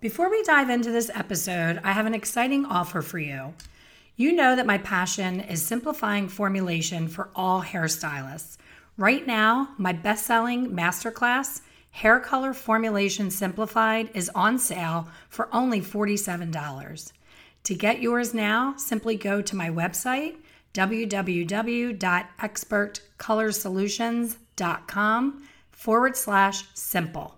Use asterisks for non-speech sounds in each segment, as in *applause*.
Before we dive into this episode, I have an exciting offer for you. You know that my passion is simplifying formulation for all hairstylists. Right now, my best selling masterclass, Hair Color Formulation Simplified, is on sale for only $47. To get yours now, simply go to my website, www.expertcolorsolutions.com forward slash simple.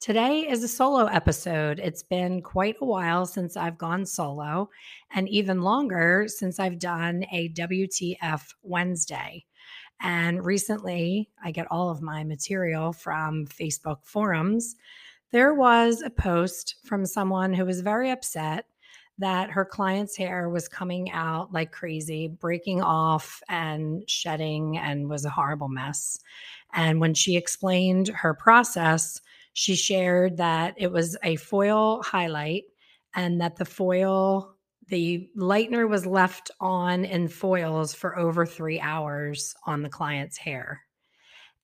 Today is a solo episode. It's been quite a while since I've gone solo, and even longer since I've done a WTF Wednesday. And recently, I get all of my material from Facebook forums. There was a post from someone who was very upset that her client's hair was coming out like crazy, breaking off and shedding, and was a horrible mess. And when she explained her process, she shared that it was a foil highlight and that the foil, the lightener was left on in foils for over three hours on the client's hair.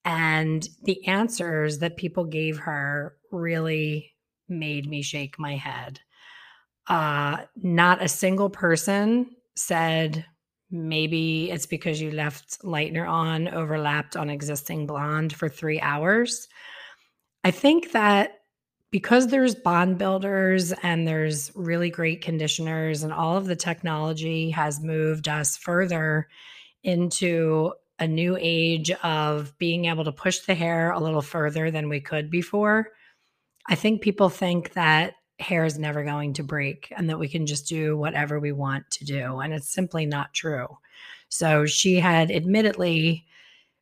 And the answers that people gave her really made me shake my head. Uh, not a single person said, maybe it's because you left lightener on overlapped on existing blonde for three hours. I think that because there's bond builders and there's really great conditioners and all of the technology has moved us further into a new age of being able to push the hair a little further than we could before. I think people think that hair is never going to break and that we can just do whatever we want to do. And it's simply not true. So she had admittedly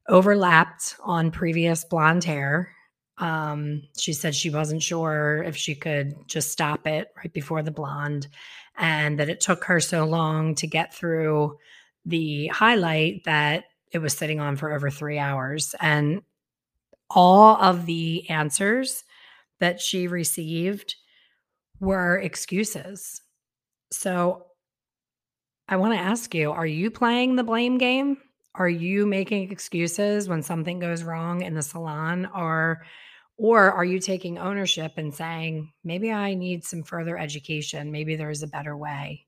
overlapped on previous blonde hair um, she said she wasn't sure if she could just stop it right before the blonde, and that it took her so long to get through the highlight that it was sitting on for over three hours. And all of the answers that she received were excuses. So I want to ask you are you playing the blame game? Are you making excuses when something goes wrong in the salon? Or or are you taking ownership and saying, maybe I need some further education? Maybe there's a better way.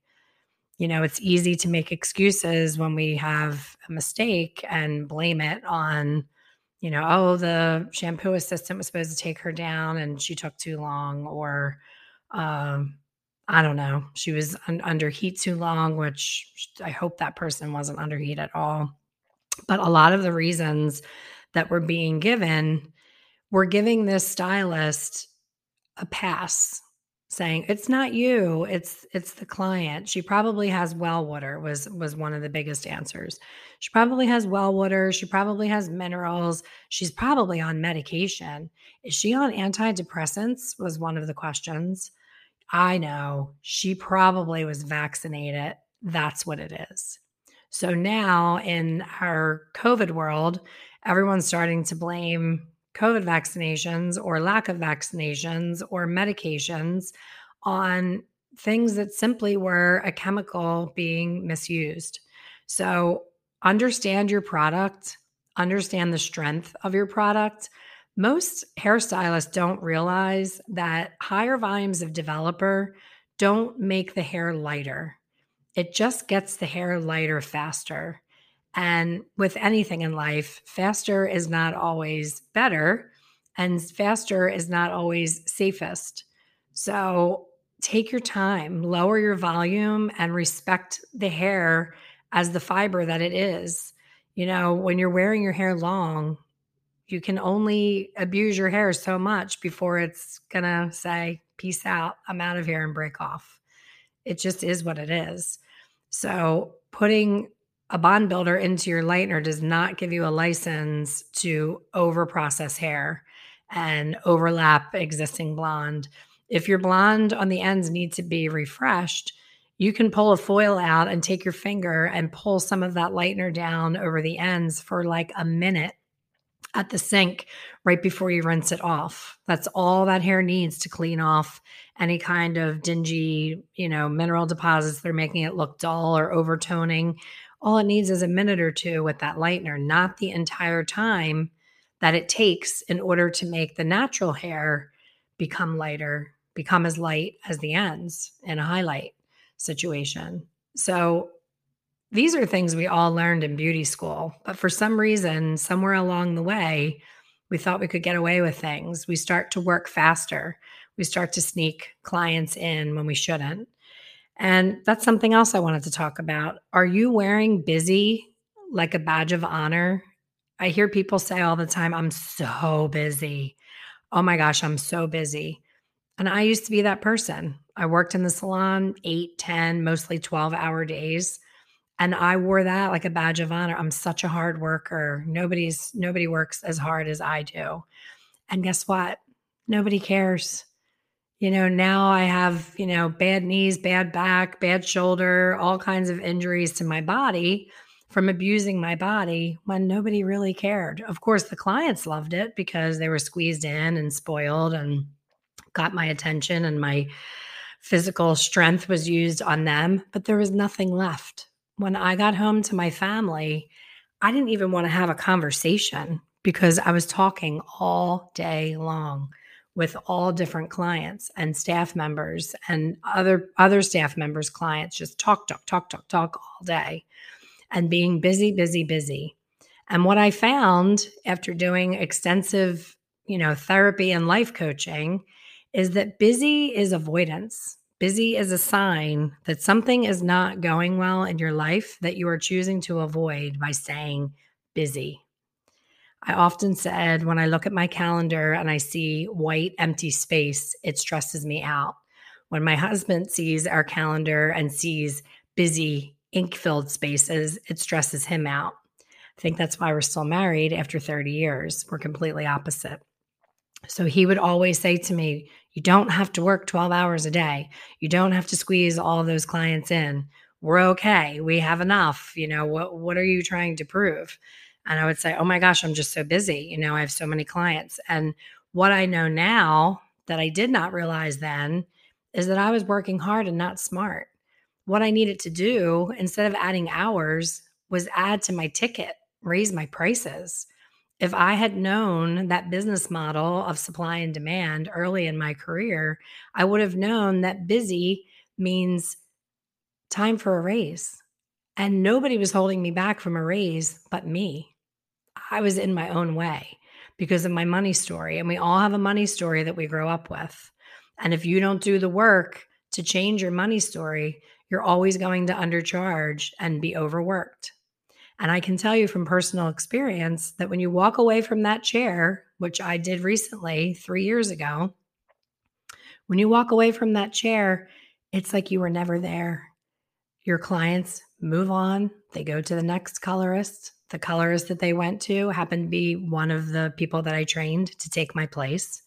You know, it's easy to make excuses when we have a mistake and blame it on, you know, oh, the shampoo assistant was supposed to take her down and she took too long, or um, I don't know, she was un- under heat too long, which I hope that person wasn't under heat at all. But a lot of the reasons that were being given we're giving this stylist a pass saying it's not you it's it's the client. She probably has well water was was one of the biggest answers. She probably has well water she probably has minerals she's probably on medication. Is she on antidepressants? was one of the questions. I know she probably was vaccinated that's what it is so now in our covid world everyone's starting to blame COVID vaccinations or lack of vaccinations or medications on things that simply were a chemical being misused. So, understand your product, understand the strength of your product. Most hairstylists don't realize that higher volumes of developer don't make the hair lighter. It just gets the hair lighter faster. And with anything in life, faster is not always better, and faster is not always safest. So take your time, lower your volume, and respect the hair as the fiber that it is. You know, when you're wearing your hair long, you can only abuse your hair so much before it's gonna say, Peace out, I'm out of here and break off. It just is what it is. So, putting a bond builder into your lightener does not give you a license to over process hair and overlap existing blonde. If your blonde on the ends need to be refreshed, you can pull a foil out and take your finger and pull some of that lightener down over the ends for like a minute at the sink right before you rinse it off. That's all that hair needs to clean off any kind of dingy, you know, mineral deposits that are making it look dull or overtoning. All it needs is a minute or two with that lightener, not the entire time that it takes in order to make the natural hair become lighter, become as light as the ends in a highlight situation. So these are things we all learned in beauty school, but for some reason, somewhere along the way, we thought we could get away with things. We start to work faster. We start to sneak clients in when we shouldn't. And that's something else I wanted to talk about. Are you wearing busy like a badge of honor? I hear people say all the time, I'm so busy. Oh my gosh, I'm so busy. And I used to be that person. I worked in the salon eight, 10, mostly 12 hour days. And I wore that like a badge of honor. I'm such a hard worker. Nobody's nobody works as hard as I do. And guess what? Nobody cares. You know, now I have, you know, bad knees, bad back, bad shoulder, all kinds of injuries to my body from abusing my body when nobody really cared. Of course, the clients loved it because they were squeezed in and spoiled and got my attention and my physical strength was used on them, but there was nothing left. When I got home to my family, I didn't even want to have a conversation because I was talking all day long with all different clients and staff members and other other staff members clients just talk talk talk talk talk all day and being busy busy busy and what i found after doing extensive you know therapy and life coaching is that busy is avoidance. Busy is a sign that something is not going well in your life that you are choosing to avoid by saying busy. I often said when I look at my calendar and I see white, empty space, it stresses me out. When my husband sees our calendar and sees busy, ink filled spaces, it stresses him out. I think that's why we're still married after 30 years. We're completely opposite. So he would always say to me, You don't have to work 12 hours a day. You don't have to squeeze all those clients in. We're okay. We have enough. You know, what, what are you trying to prove? And I would say, Oh my gosh, I'm just so busy. You know, I have so many clients. And what I know now that I did not realize then is that I was working hard and not smart. What I needed to do instead of adding hours was add to my ticket, raise my prices if I had known that business model of supply and demand early in my career, I would have known that busy means time for a raise. And nobody was holding me back from a raise but me. I was in my own way because of my money story. And we all have a money story that we grow up with. And if you don't do the work to change your money story, you're always going to undercharge and be overworked. And I can tell you from personal experience that when you walk away from that chair, which I did recently, three years ago, when you walk away from that chair, it's like you were never there. Your clients move on, they go to the next colorist. The colorist that they went to happened to be one of the people that I trained to take my place.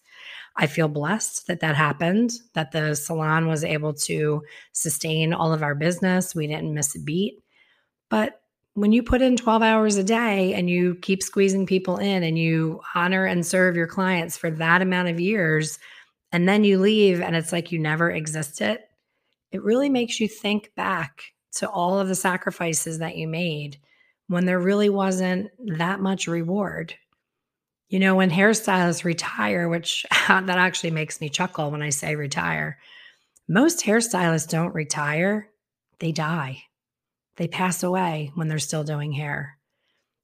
I feel blessed that that happened, that the salon was able to sustain all of our business. We didn't miss a beat. But when you put in 12 hours a day and you keep squeezing people in and you honor and serve your clients for that amount of years, and then you leave and it's like you never existed, it really makes you think back to all of the sacrifices that you made when there really wasn't that much reward. You know, when hairstylists retire, which *laughs* that actually makes me chuckle when I say retire, most hairstylists don't retire, they die. They pass away when they're still doing hair.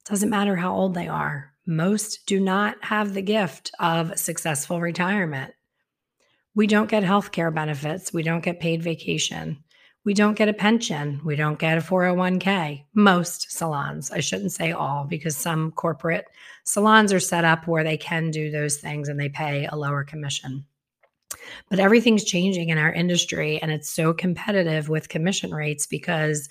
Doesn't matter how old they are. Most do not have the gift of successful retirement. We don't get health care benefits. We don't get paid vacation. We don't get a pension. We don't get a 401k. Most salons, I shouldn't say all, because some corporate salons are set up where they can do those things and they pay a lower commission. But everything's changing in our industry and it's so competitive with commission rates because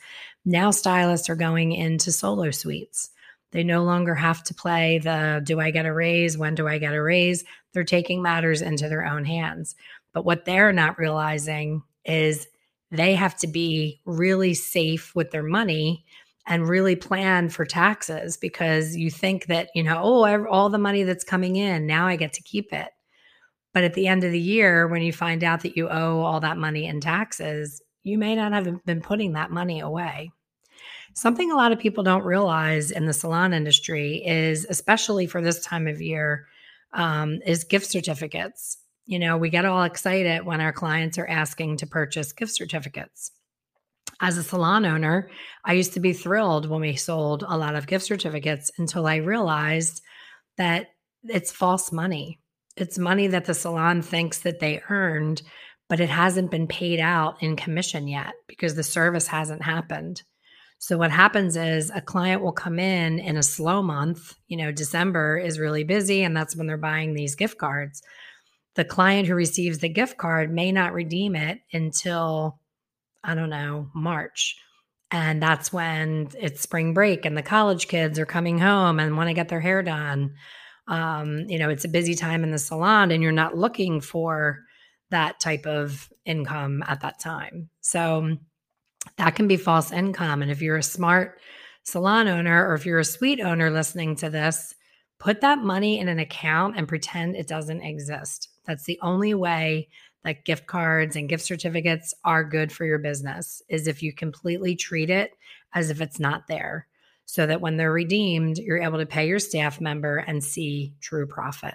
now stylists are going into solo suites. They no longer have to play the do I get a raise? When do I get a raise? They're taking matters into their own hands. But what they're not realizing is they have to be really safe with their money and really plan for taxes because you think that, you know, oh, all the money that's coming in, now I get to keep it. But at the end of the year, when you find out that you owe all that money in taxes, you may not have been putting that money away. Something a lot of people don't realize in the salon industry is, especially for this time of year, um, is gift certificates. You know, we get all excited when our clients are asking to purchase gift certificates. As a salon owner, I used to be thrilled when we sold a lot of gift certificates until I realized that it's false money. It's money that the salon thinks that they earned, but it hasn't been paid out in commission yet because the service hasn't happened. So what happens is a client will come in in a slow month, you know, December is really busy and that's when they're buying these gift cards. The client who receives the gift card may not redeem it until I don't know, March. And that's when it's spring break and the college kids are coming home and want to get their hair done. Um, you know, it's a busy time in the salon and you're not looking for that type of income at that time. So that can be false income. And if you're a smart salon owner or if you're a suite owner listening to this, put that money in an account and pretend it doesn't exist. That's the only way that gift cards and gift certificates are good for your business is if you completely treat it as if it's not there so that when they're redeemed, you're able to pay your staff member and see true profit.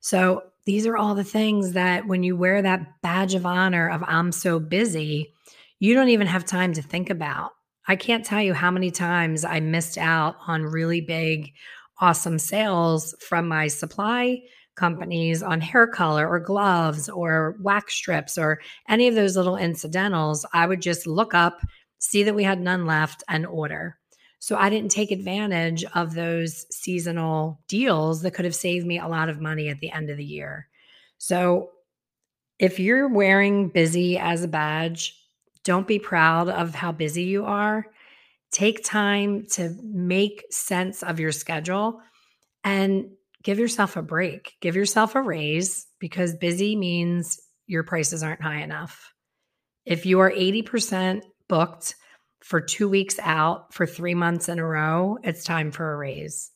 So, these are all the things that when you wear that badge of honor of I'm so busy, you don't even have time to think about. I can't tell you how many times I missed out on really big, awesome sales from my supply companies on hair color or gloves or wax strips or any of those little incidentals. I would just look up, see that we had none left, and order. So I didn't take advantage of those seasonal deals that could have saved me a lot of money at the end of the year. So if you're wearing busy as a badge, don't be proud of how busy you are. Take time to make sense of your schedule and give yourself a break. Give yourself a raise because busy means your prices aren't high enough. If you are 80% booked for two weeks out for three months in a row, it's time for a raise.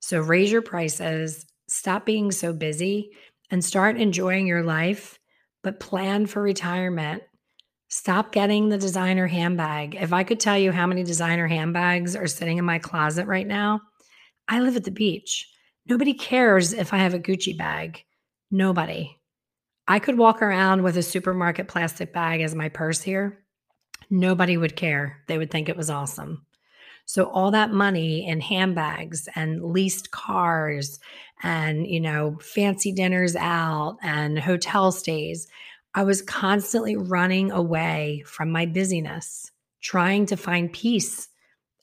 So raise your prices, stop being so busy, and start enjoying your life, but plan for retirement. Stop getting the designer handbag. If I could tell you how many designer handbags are sitting in my closet right now, I live at the beach. Nobody cares if I have a Gucci bag. Nobody. I could walk around with a supermarket plastic bag as my purse here nobody would care. They would think it was awesome. So all that money in handbags and leased cars and, you know, fancy dinners out and hotel stays, I was constantly running away from my busyness, trying to find peace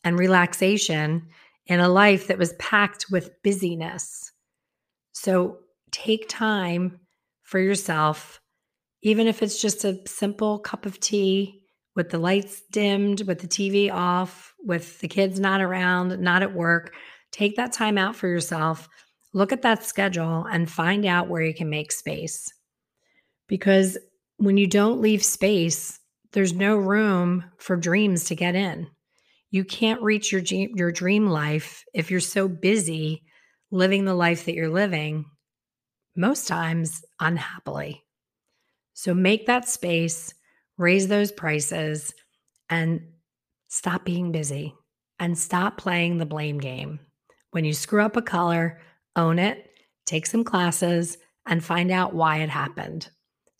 and relaxation in a life that was packed with busyness. So take time for yourself, even if it's just a simple cup of tea with the lights dimmed, with the TV off, with the kids not around, not at work, take that time out for yourself. Look at that schedule and find out where you can make space. Because when you don't leave space, there's no room for dreams to get in. You can't reach your your dream life if you're so busy living the life that you're living most times unhappily. So make that space raise those prices and stop being busy and stop playing the blame game. When you screw up a color, own it, take some classes, and find out why it happened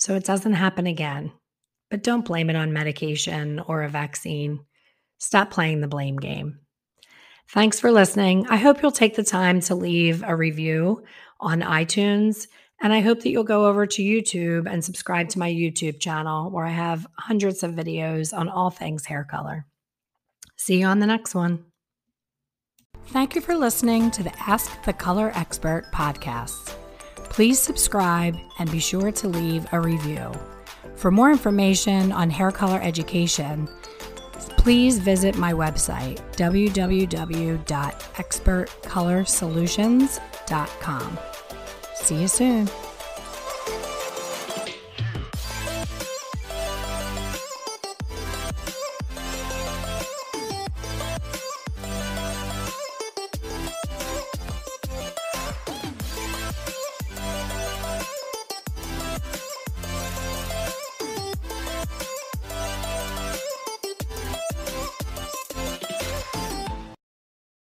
so it doesn't happen again. But don't blame it on medication or a vaccine. Stop playing the blame game. Thanks for listening. I hope you'll take the time to leave a review on iTunes and I hope that you'll go over to YouTube and subscribe to my YouTube channel where I have hundreds of videos on all things hair color. See you on the next one. Thank you for listening to the Ask the Color Expert podcast. Please subscribe and be sure to leave a review. For more information on hair color education, please visit my website, www.expertcolorsolutions.com. See you soon.